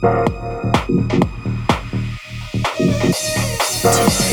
Thank you.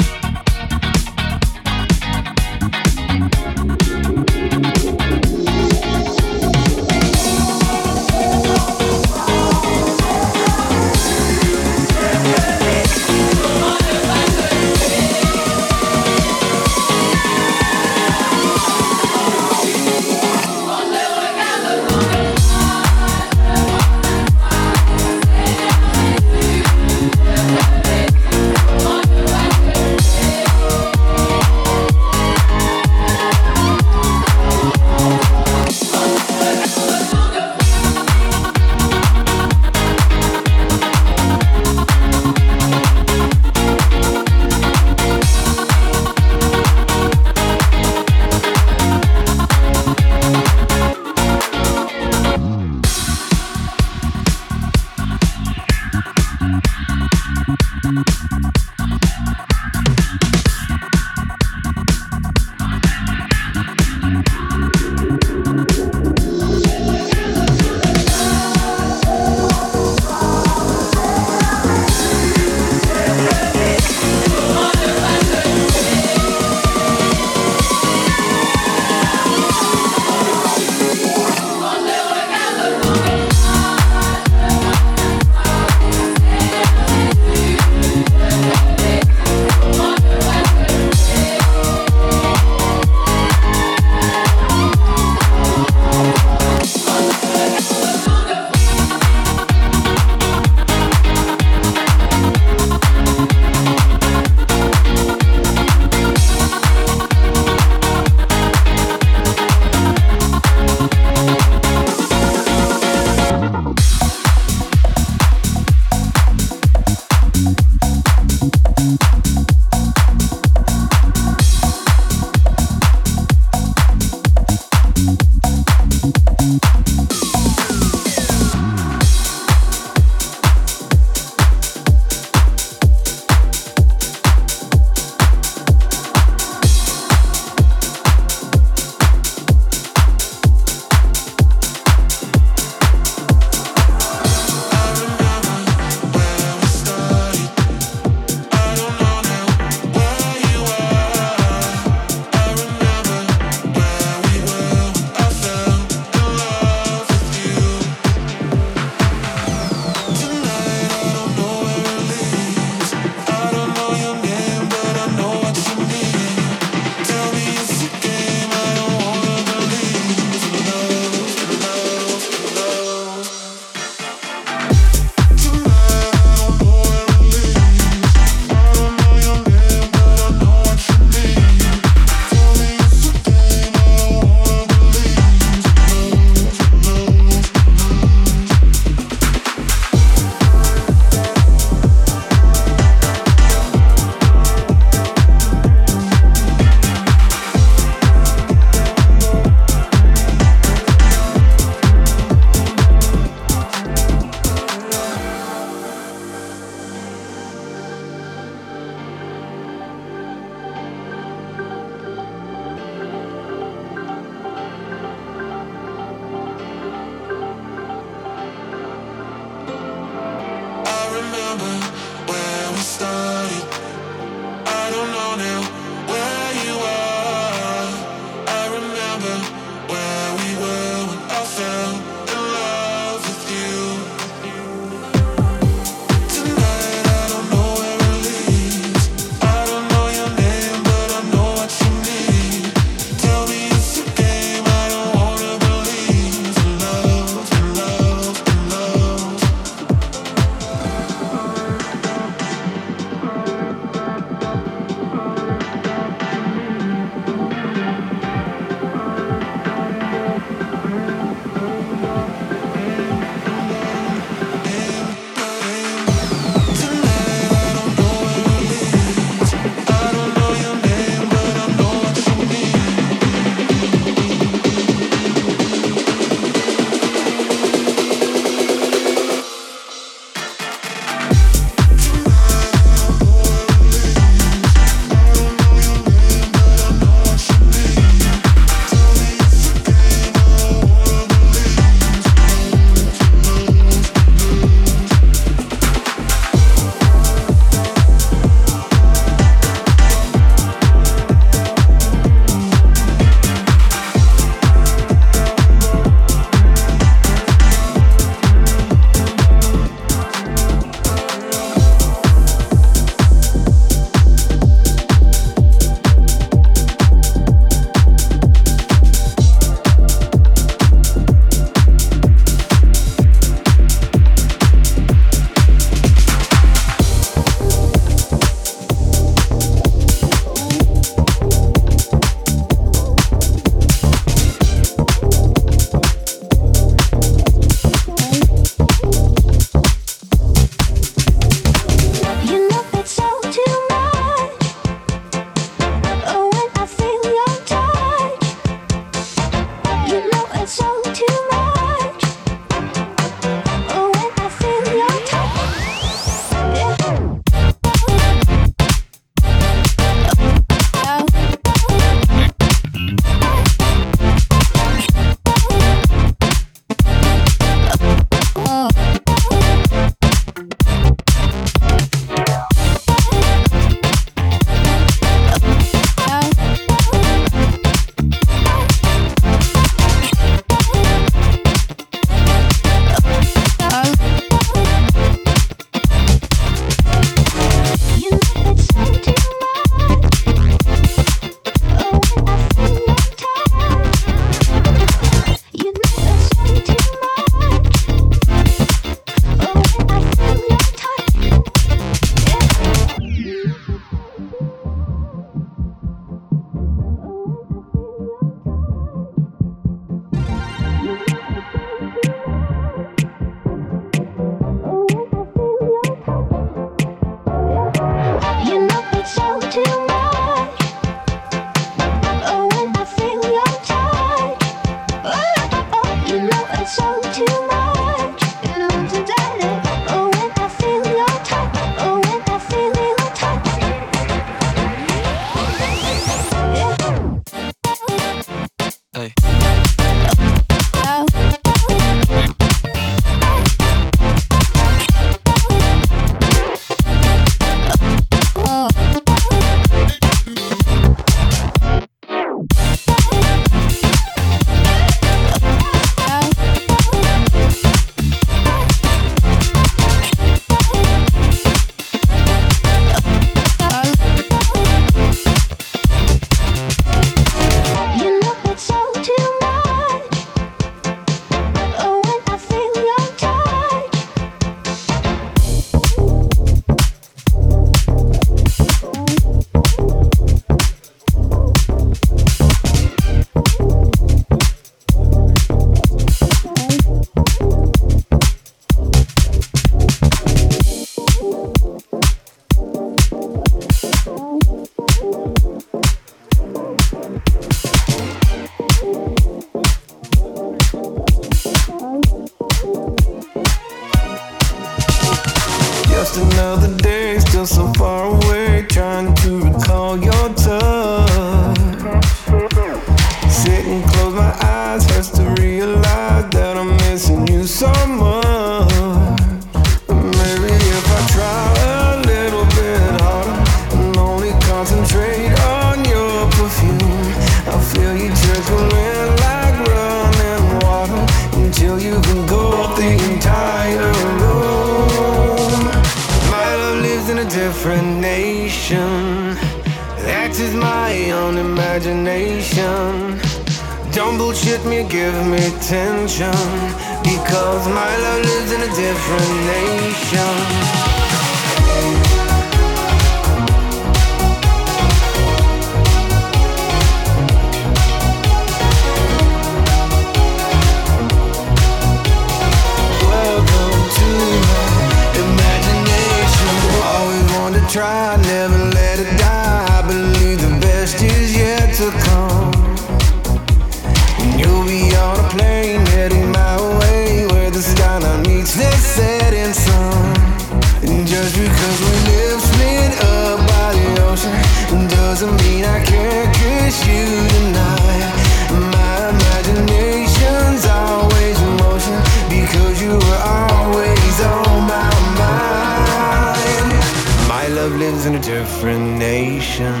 different nation.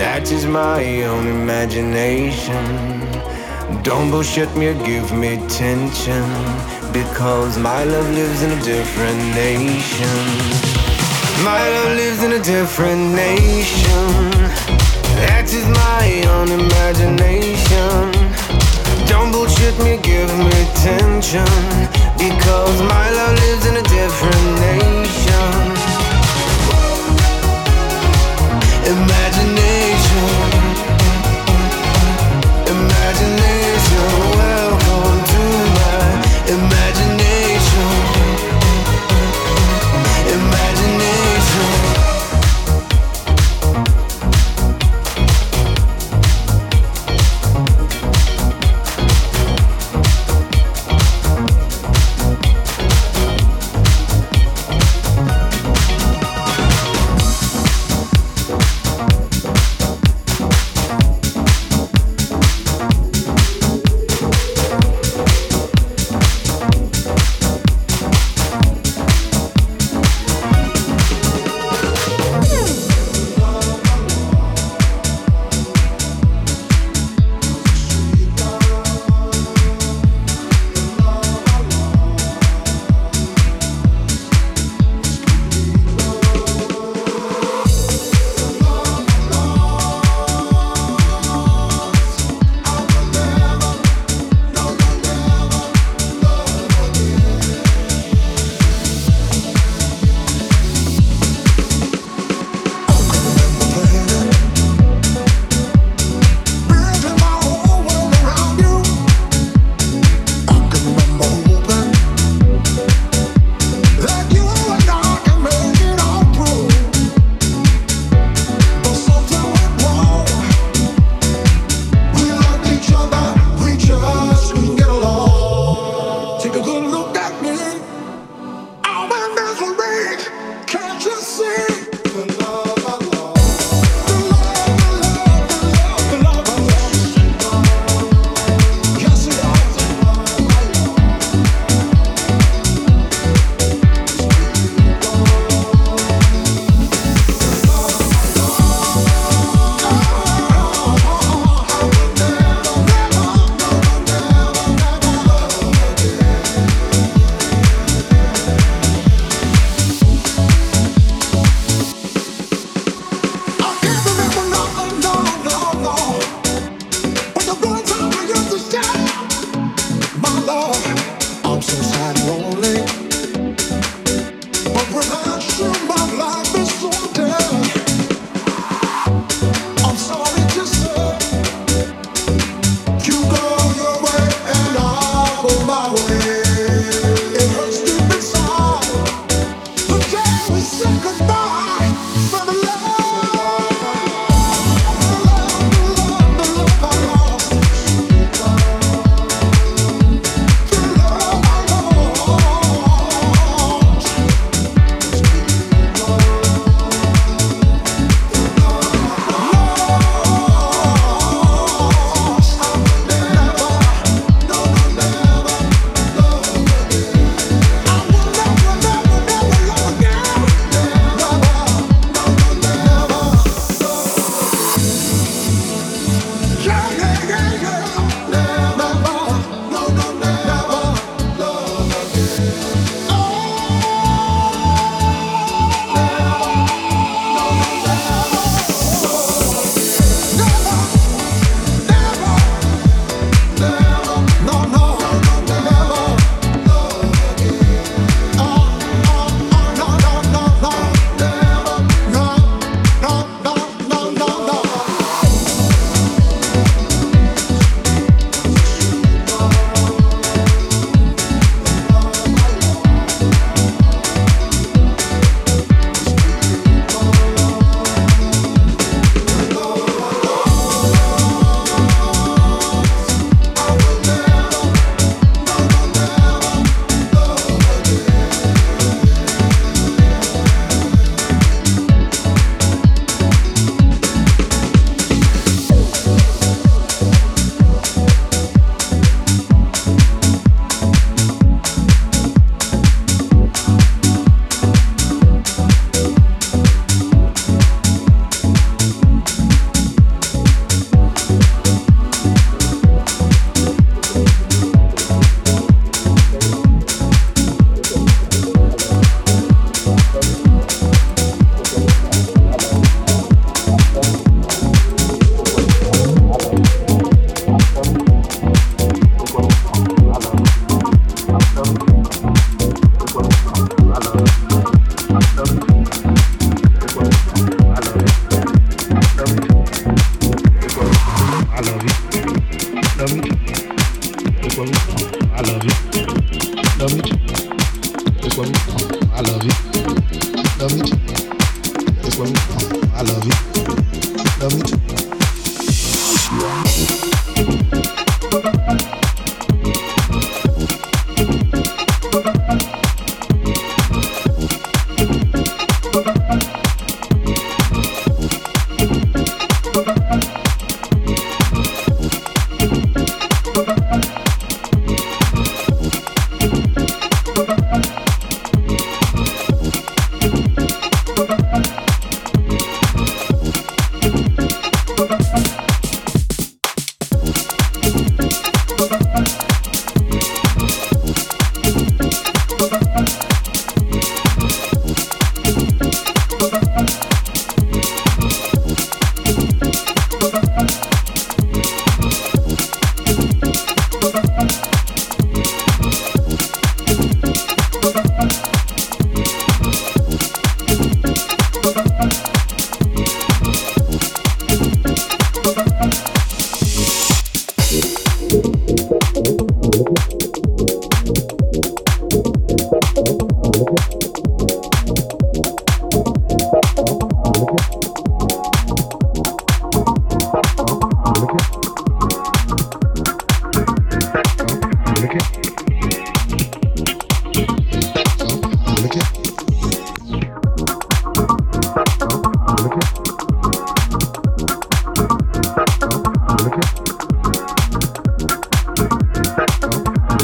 That is my own imagination. Don't bullshit me or give me tension. Because my love lives in a different nation. My love lives in a different nation. That is my own imagination. Don't bullshit me, give me attention, Because my love lives in a different nation imagination, imagination.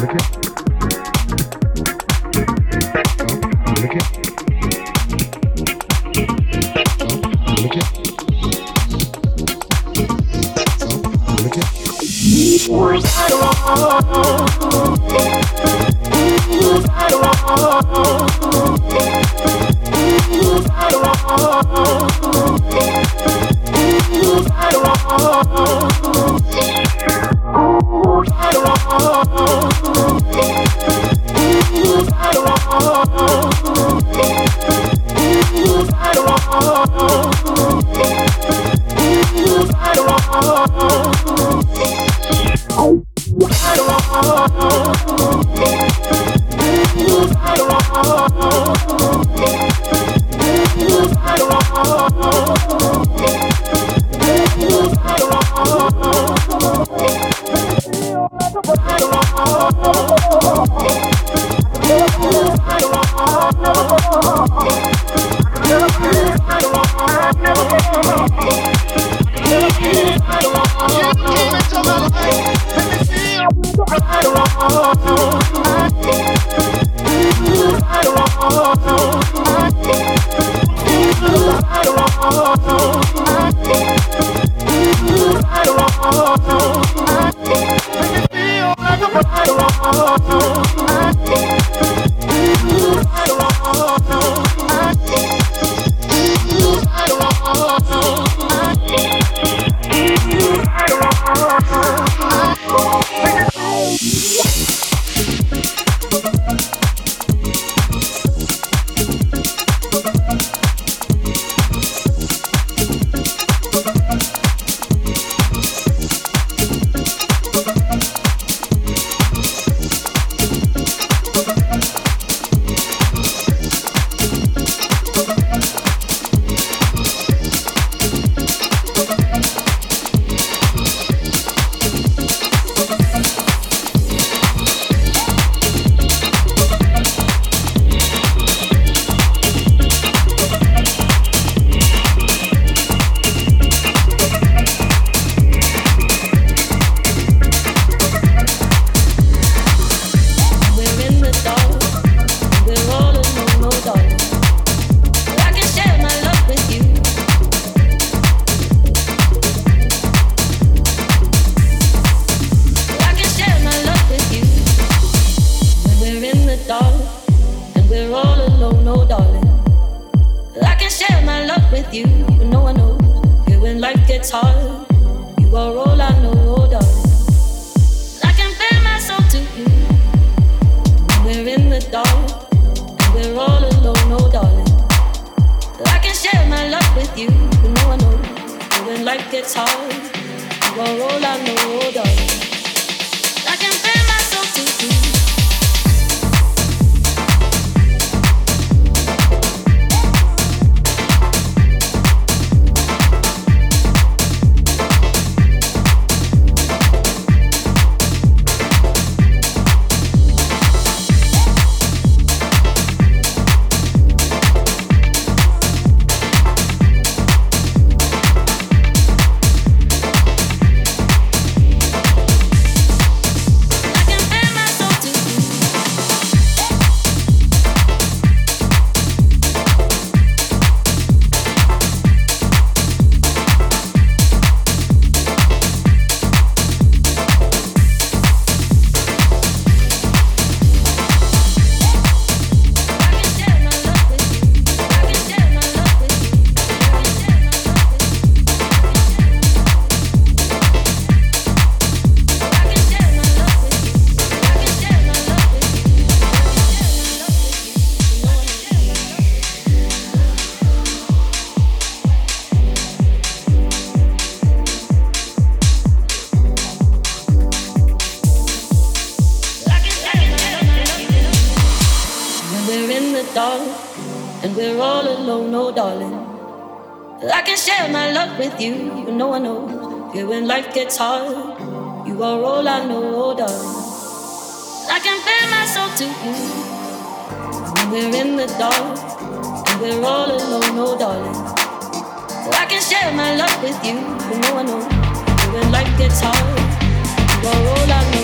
Oh, you, but no one knows. Here when life gets hard, you are all I know, oh darling. I can feel my soul to you when we're in the dark, and we're all alone, oh darling. I can share my love with you, but no one knows. Here when life gets hard, you are all I know,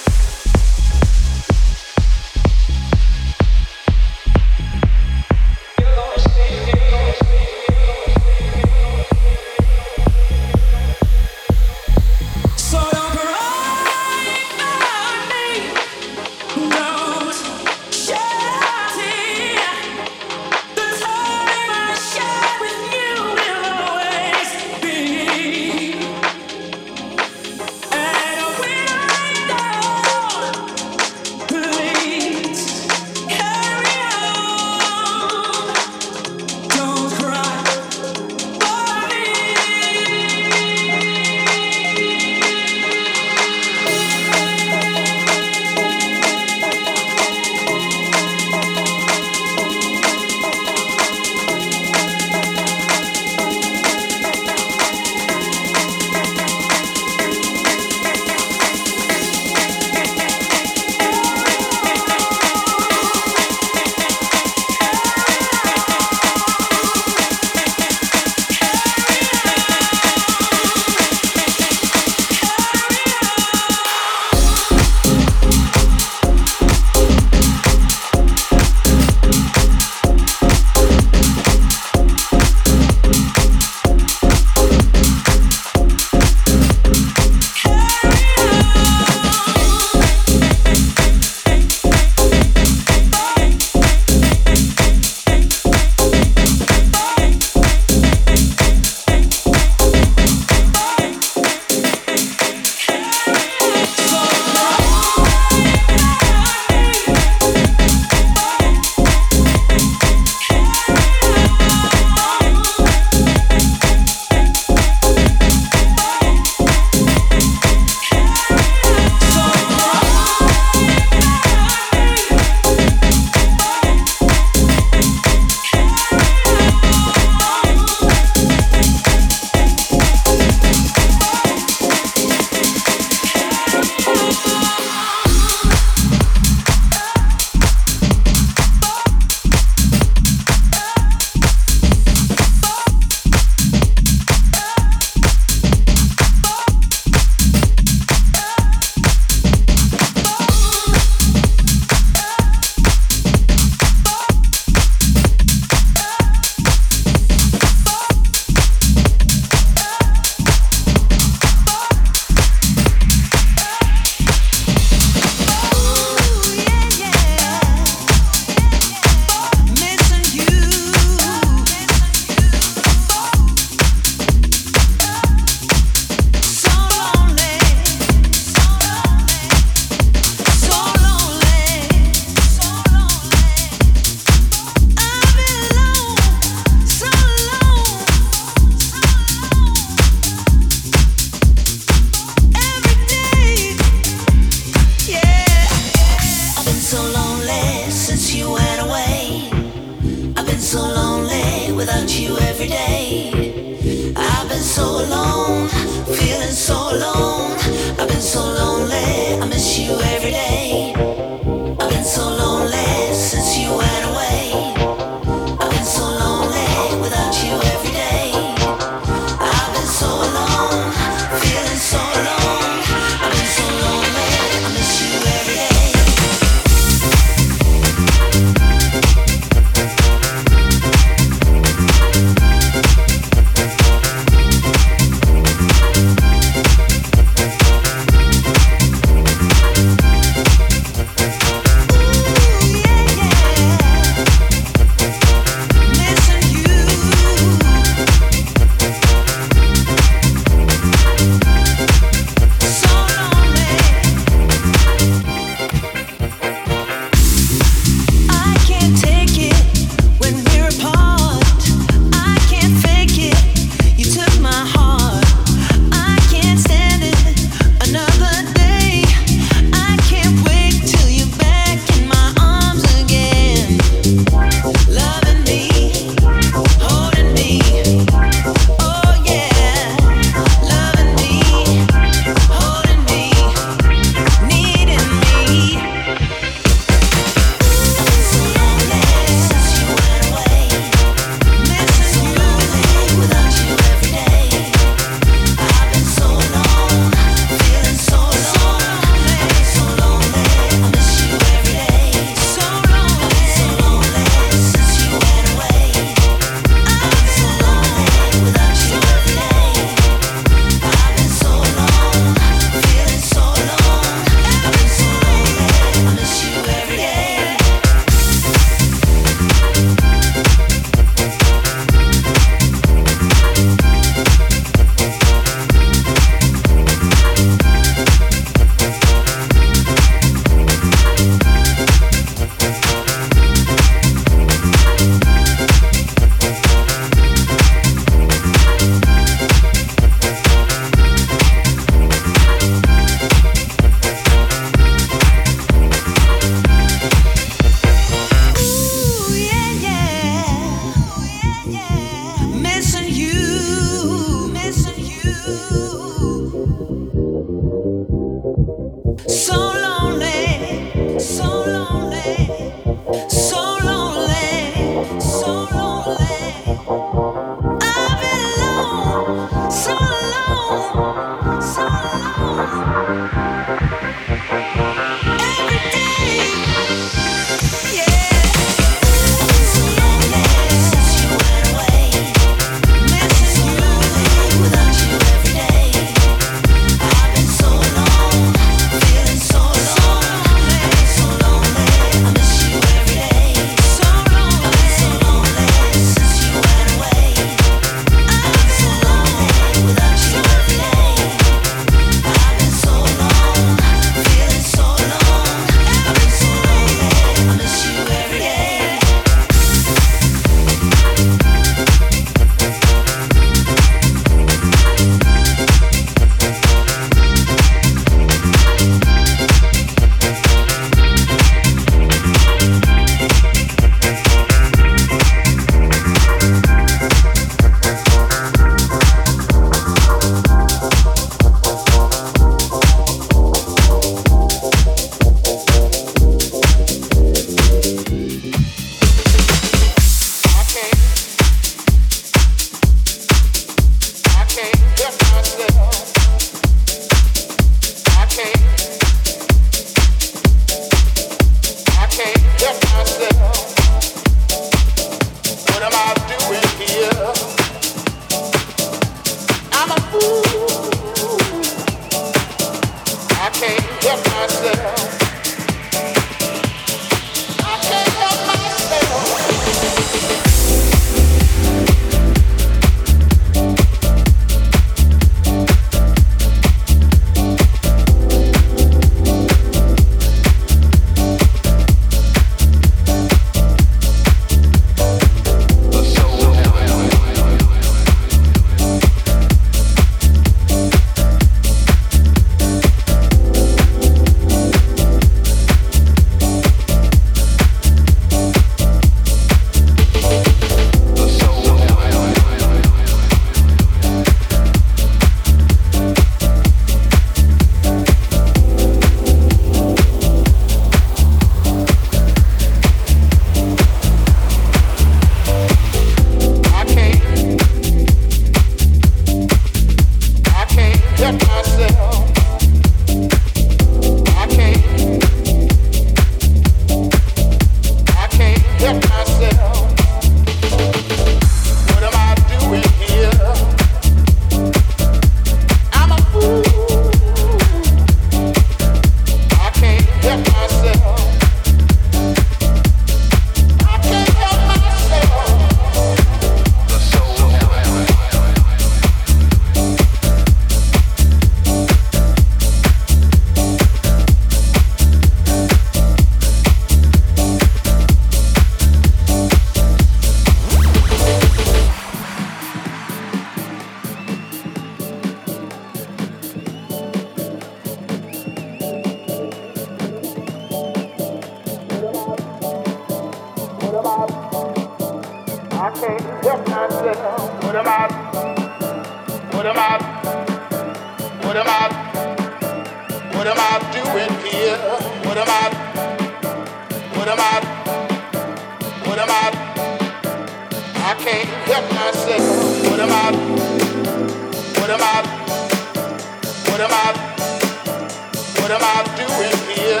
am I doing here?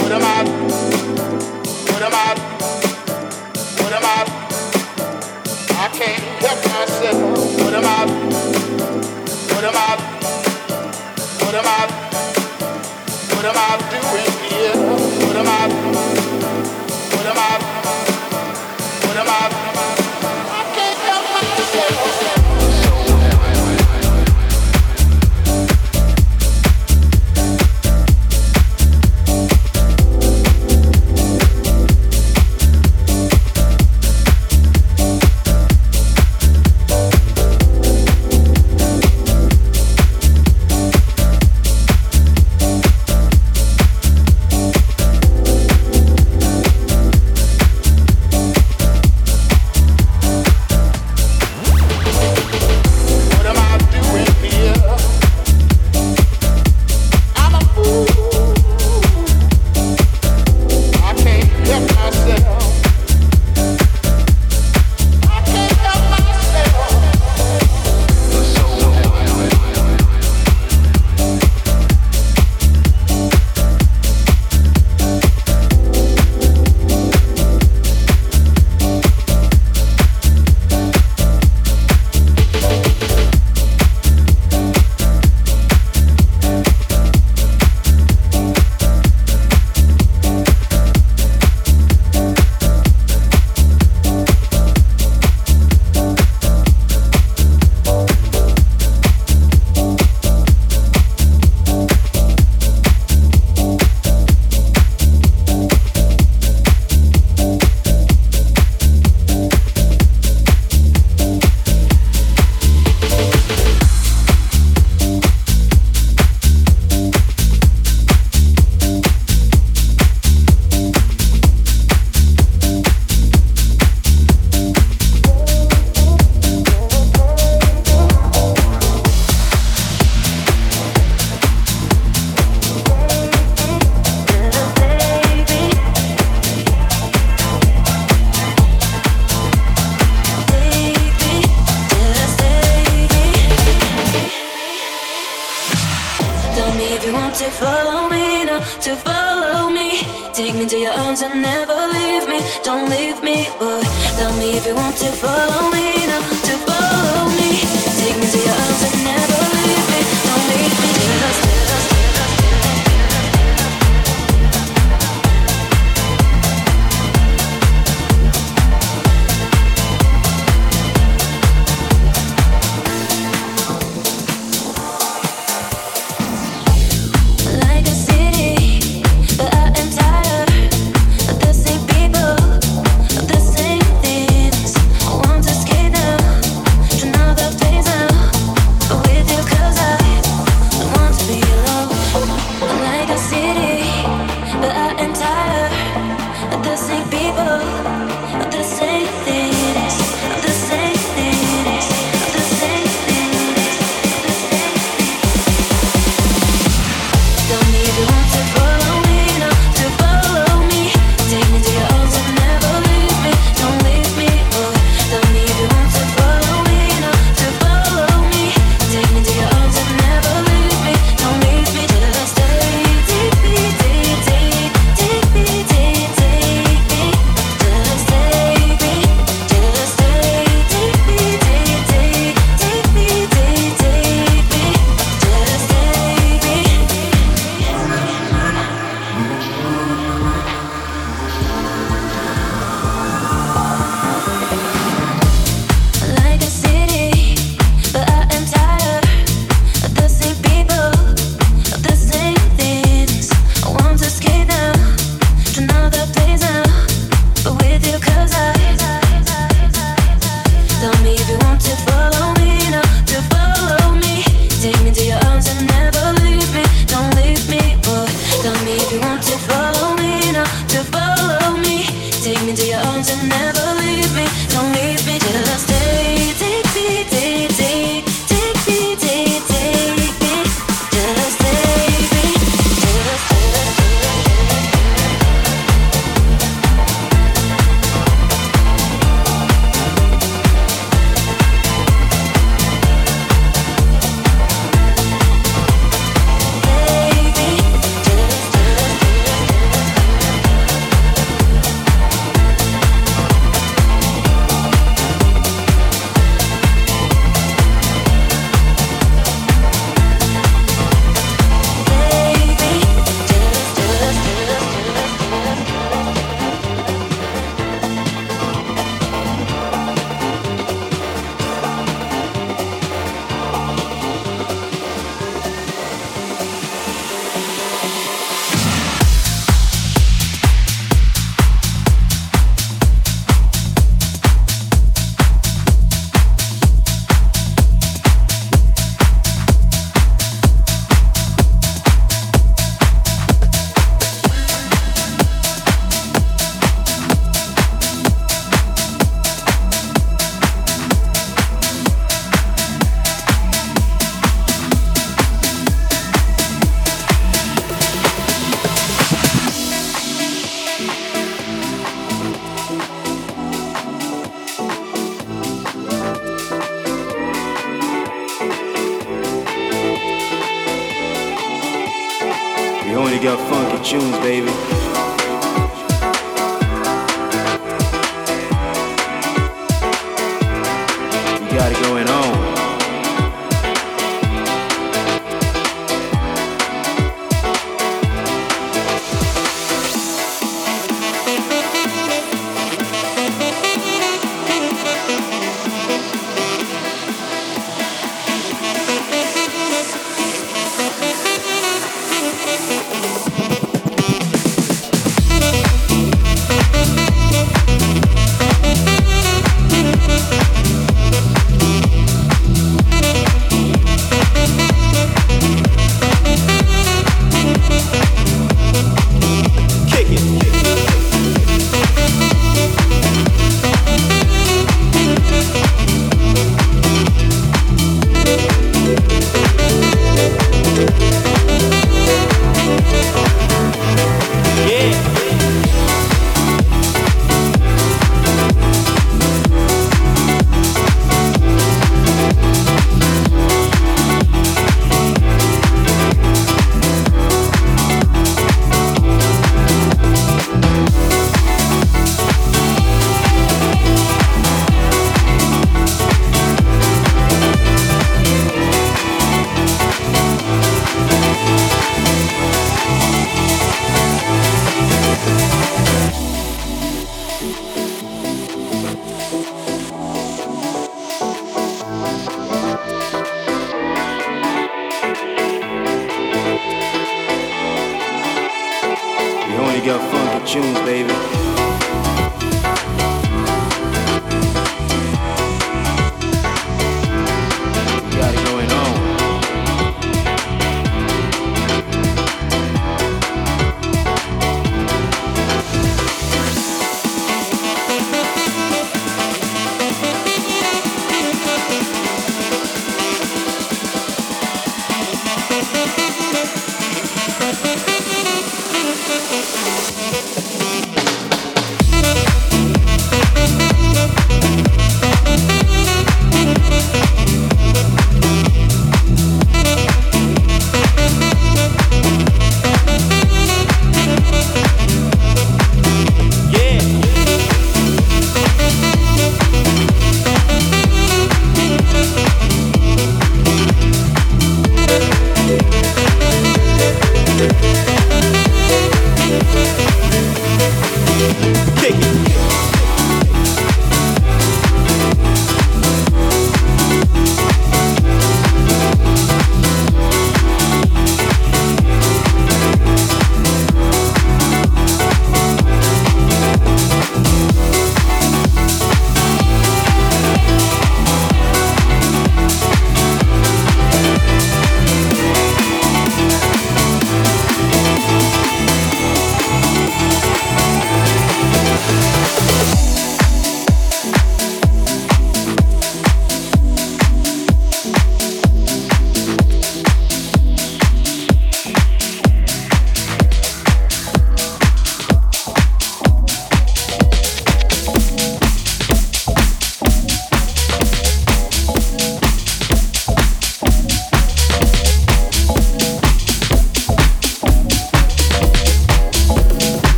What am I? What am I? What am I? I can't help myself. What am I? What am I? What am I? What am I doing here?